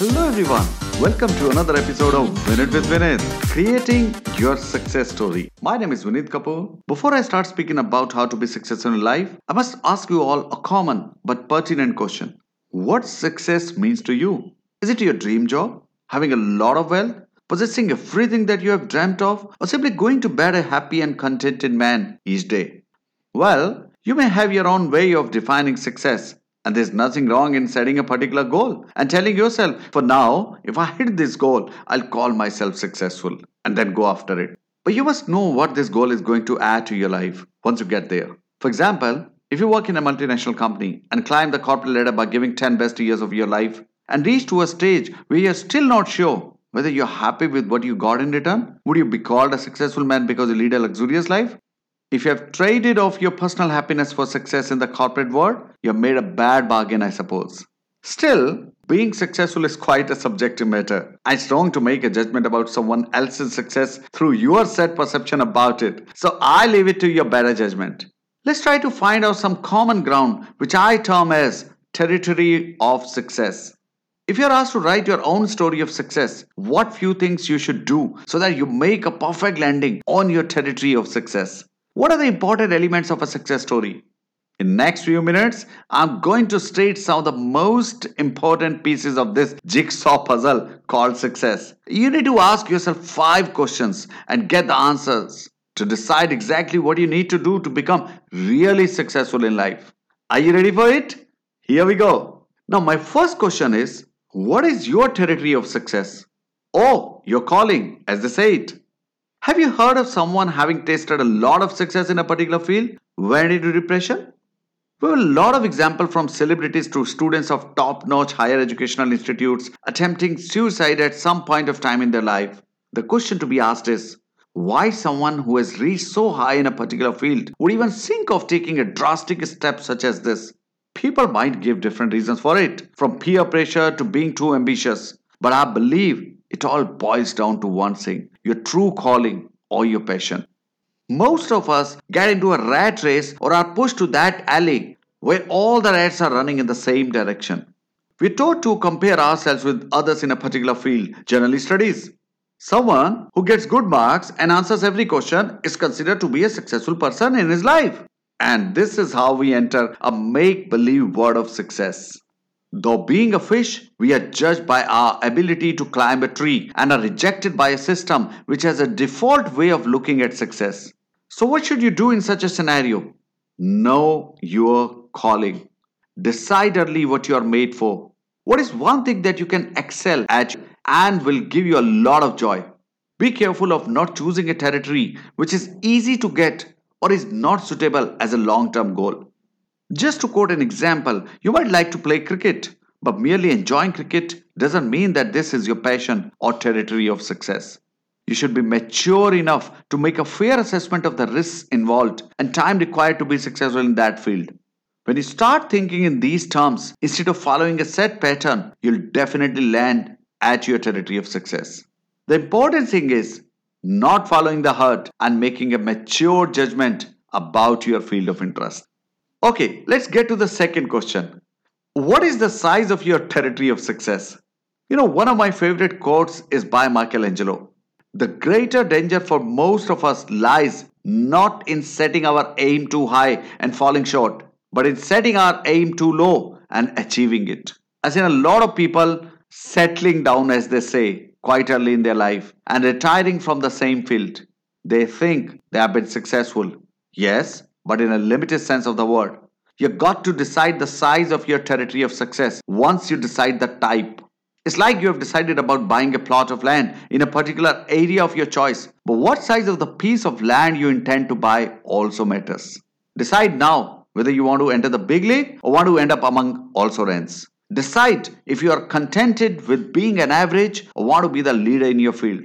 Hello everyone. Welcome to another episode of Win It with Vinith, creating your success story. My name is Vinith Kapoor. Before I start speaking about how to be successful in life, I must ask you all a common but pertinent question. What success means to you? Is it your dream job? Having a lot of wealth? Possessing everything that you have dreamt of? Or simply going to bed a happy and contented man each day? Well, you may have your own way of defining success, and there's nothing wrong in setting a particular goal and telling yourself, for now, if I hit this goal, I'll call myself successful and then go after it. But you must know what this goal is going to add to your life once you get there. For example, if you work in a multinational company and climb the corporate ladder by giving 10 best years of your life and reach to a stage where you're still not sure whether you're happy with what you got in return, would you be called a successful man because you lead a luxurious life? If you have traded off your personal happiness for success in the corporate world, you have made a bad bargain, I suppose. Still, being successful is quite a subjective matter. It's wrong to make a judgment about someone else's success through your set perception about it. So I leave it to your better judgment. Let's try to find out some common ground, which I term as territory of success. If you're asked to write your own story of success, what few things you should do so that you make a perfect landing on your territory of success? What are the important elements of a success story? In next few minutes, I'm going to state some of the most important pieces of this jigsaw puzzle called success. You need to ask yourself five questions and get the answers to decide exactly what you need to do to become really successful in life. Are you ready for it? Here we go. Now, my first question is What is your territory of success? Oh, your calling, as they say it. Have you heard of someone having tasted a lot of success in a particular field went into depression? We have a lot of examples from celebrities to students of top-notch higher educational institutes attempting suicide at some point of time in their life. The question to be asked is, why someone who has reached so high in a particular field would even think of taking a drastic step such as this? People might give different reasons for it, from peer pressure to being too ambitious. But I believe it all boils down to one thing your true calling or your passion. Most of us get into a rat race or are pushed to that alley where all the rats are running in the same direction. We're taught to compare ourselves with others in a particular field, generally studies. Someone who gets good marks and answers every question is considered to be a successful person in his life. And this is how we enter a make believe world of success. Though being a fish, we are judged by our ability to climb a tree and are rejected by a system which has a default way of looking at success. So, what should you do in such a scenario? Know your calling. Decide early what you are made for. What is one thing that you can excel at and will give you a lot of joy? Be careful of not choosing a territory which is easy to get or is not suitable as a long term goal. Just to quote an example, you might like to play cricket, but merely enjoying cricket doesn't mean that this is your passion or territory of success. You should be mature enough to make a fair assessment of the risks involved and time required to be successful in that field. When you start thinking in these terms, instead of following a set pattern, you'll definitely land at your territory of success. The important thing is not following the herd and making a mature judgment about your field of interest. Okay, let's get to the second question. What is the size of your territory of success? You know, one of my favorite quotes is by Michelangelo. The greater danger for most of us lies not in setting our aim too high and falling short, but in setting our aim too low and achieving it. As in, a lot of people settling down, as they say, quite early in their life and retiring from the same field. They think they have been successful. Yes, but in a limited sense of the word. You got to decide the size of your territory of success once you decide the type. It's like you have decided about buying a plot of land in a particular area of your choice, but what size of the piece of land you intend to buy also matters. Decide now whether you want to enter the big league or want to end up among also rents. Decide if you are contented with being an average or want to be the leader in your field.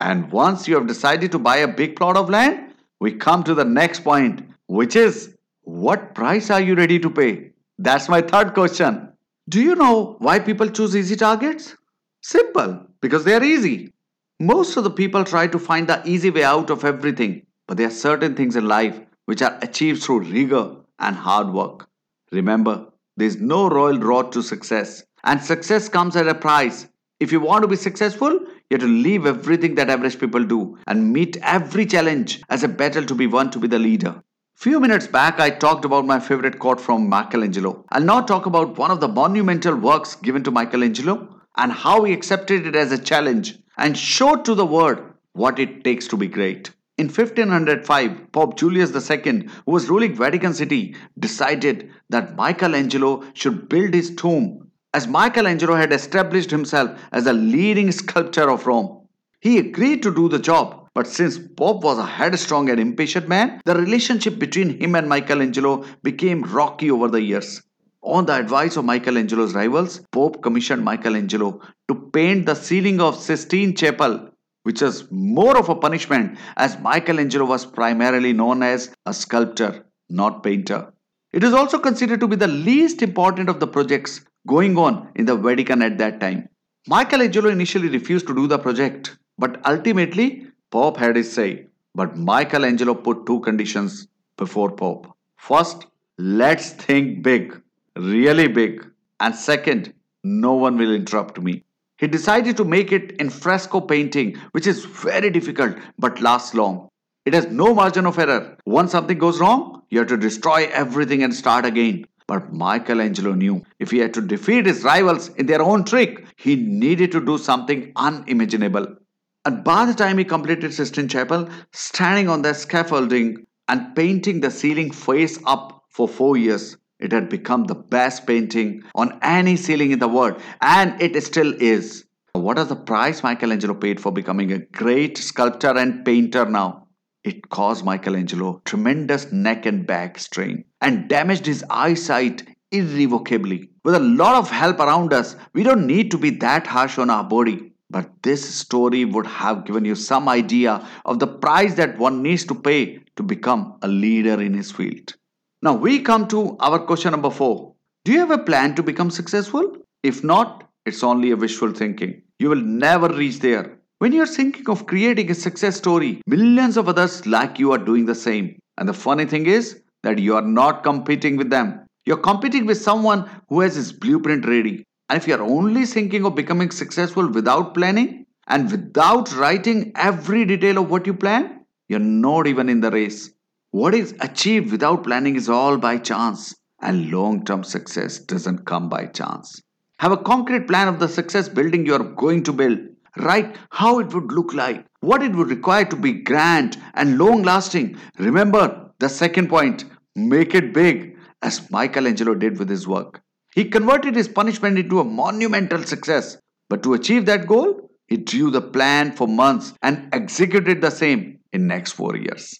And once you have decided to buy a big plot of land, we come to the next point which is what price are you ready to pay? That's my third question. Do you know why people choose easy targets? Simple, because they are easy. Most of the people try to find the easy way out of everything, but there are certain things in life which are achieved through rigor and hard work. Remember, there is no royal road to success, and success comes at a price If you want to be successful, you have to leave everything that average people do and meet every challenge as a battle to be won to be the leader. Few minutes back, I talked about my favorite quote from Michelangelo. I'll now talk about one of the monumental works given to Michelangelo and how he accepted it as a challenge and showed to the world what it takes to be great. In 1505, Pope Julius II, who was ruling Vatican City, decided that Michelangelo should build his tomb as Michelangelo had established himself as the leading sculptor of Rome. He agreed to do the job, but since Pope was a headstrong and impatient man, the relationship between him and Michelangelo became rocky over the years. On the advice of Michelangelo's rivals, Pope commissioned Michelangelo to paint the ceiling of Sistine Chapel, which was more of a punishment as Michelangelo was primarily known as a sculptor, not painter. It is also considered to be the least important of the projects going on in the Vatican at that time. Michelangelo initially refused to do the project, but ultimately Pope had his say. But Michelangelo put two conditions before Pope. First, let's think big, really big. And second, no one will interrupt me. He decided to make it in fresco painting, which is very difficult but lasts long. It has no margin of error. Once something goes wrong, you have to destroy everything and start again. But Michelangelo knew if he had to defeat his rivals in their own trick, he needed to do something unimaginable. And by the time he completed Sistine Chapel, standing on the scaffolding and painting the ceiling face up for four years, it had become the best painting on any ceiling in the world, and it still is. What is the price Michelangelo paid for becoming a great sculptor and painter now? It caused Michelangelo tremendous neck and back strain and damaged his eyesight irrevocably. With a lot of help around us, we don't need to be that harsh on our body. But this story would have given you some idea of the price that one needs to pay to become a leader in his field. Now we come to our question number four. Do you have a plan to become successful? If not, it's only a wishful thinking. You will never reach there. When you're thinking of creating a success story, millions of others like you are doing the same. And the funny thing is that you are not competing with them. You're competing with someone who has his blueprint ready. And if you're only thinking of becoming successful without planning and without writing every detail of what you plan, you're not even in the race. What is achieved without planning is all by chance, and long term success doesn't come by chance. Have a concrete plan of the success building you're going to build write how it would look like, what it would require to be grand and long lasting. Remember the second point make it big, as Michelangelo did with his work. He converted his punishment into a monumental success. But to achieve that goal, he drew the plan for months and executed the same in next 4 years.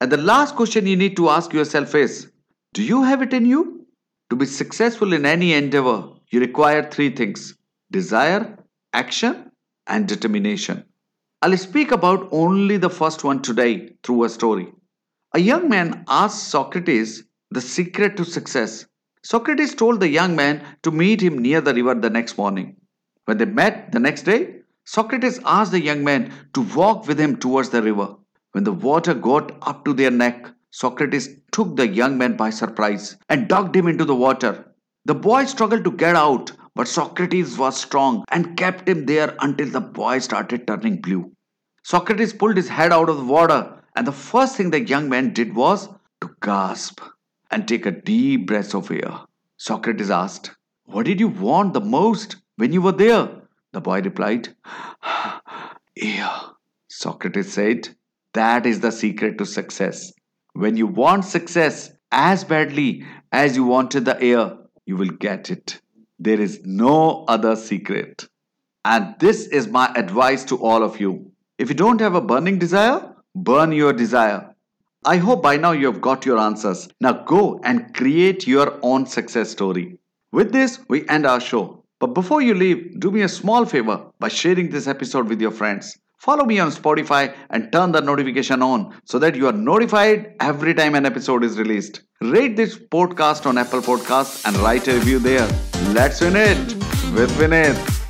And the last question you need to ask yourself is do you have it in you? To be successful in any endeavor, you require three things desire, action, and determination. I'll speak about only the first one today through a story. A young man asked Socrates the secret to success. Socrates told the young man to meet him near the river the next morning. When they met the next day, Socrates asked the young man to walk with him towards the river. When the water got up to their neck, Socrates took the young man by surprise and dug him into the water. The boy struggled to get out, but Socrates was strong and kept him there until the boy started turning blue. Socrates pulled his head out of the water, and the first thing the young man did was to gasp and take a deep breath of air. Socrates asked, What did you want the most when you were there? The boy replied, Air. Socrates said, That is the secret to success. When you want success as badly as you wanted the air, you will get it. There is no other secret. And this is my advice to all of you. If you don't have a burning desire, burn your desire. I hope by now you have got your answers. Now go and create your own success story. With this, we end our show. But before you leave, do me a small favor by sharing this episode with your friends. Follow me on Spotify and turn the notification on so that you are notified every time an episode is released. Rate this podcast on Apple Podcasts and write a review there. Let's win it with Vinith.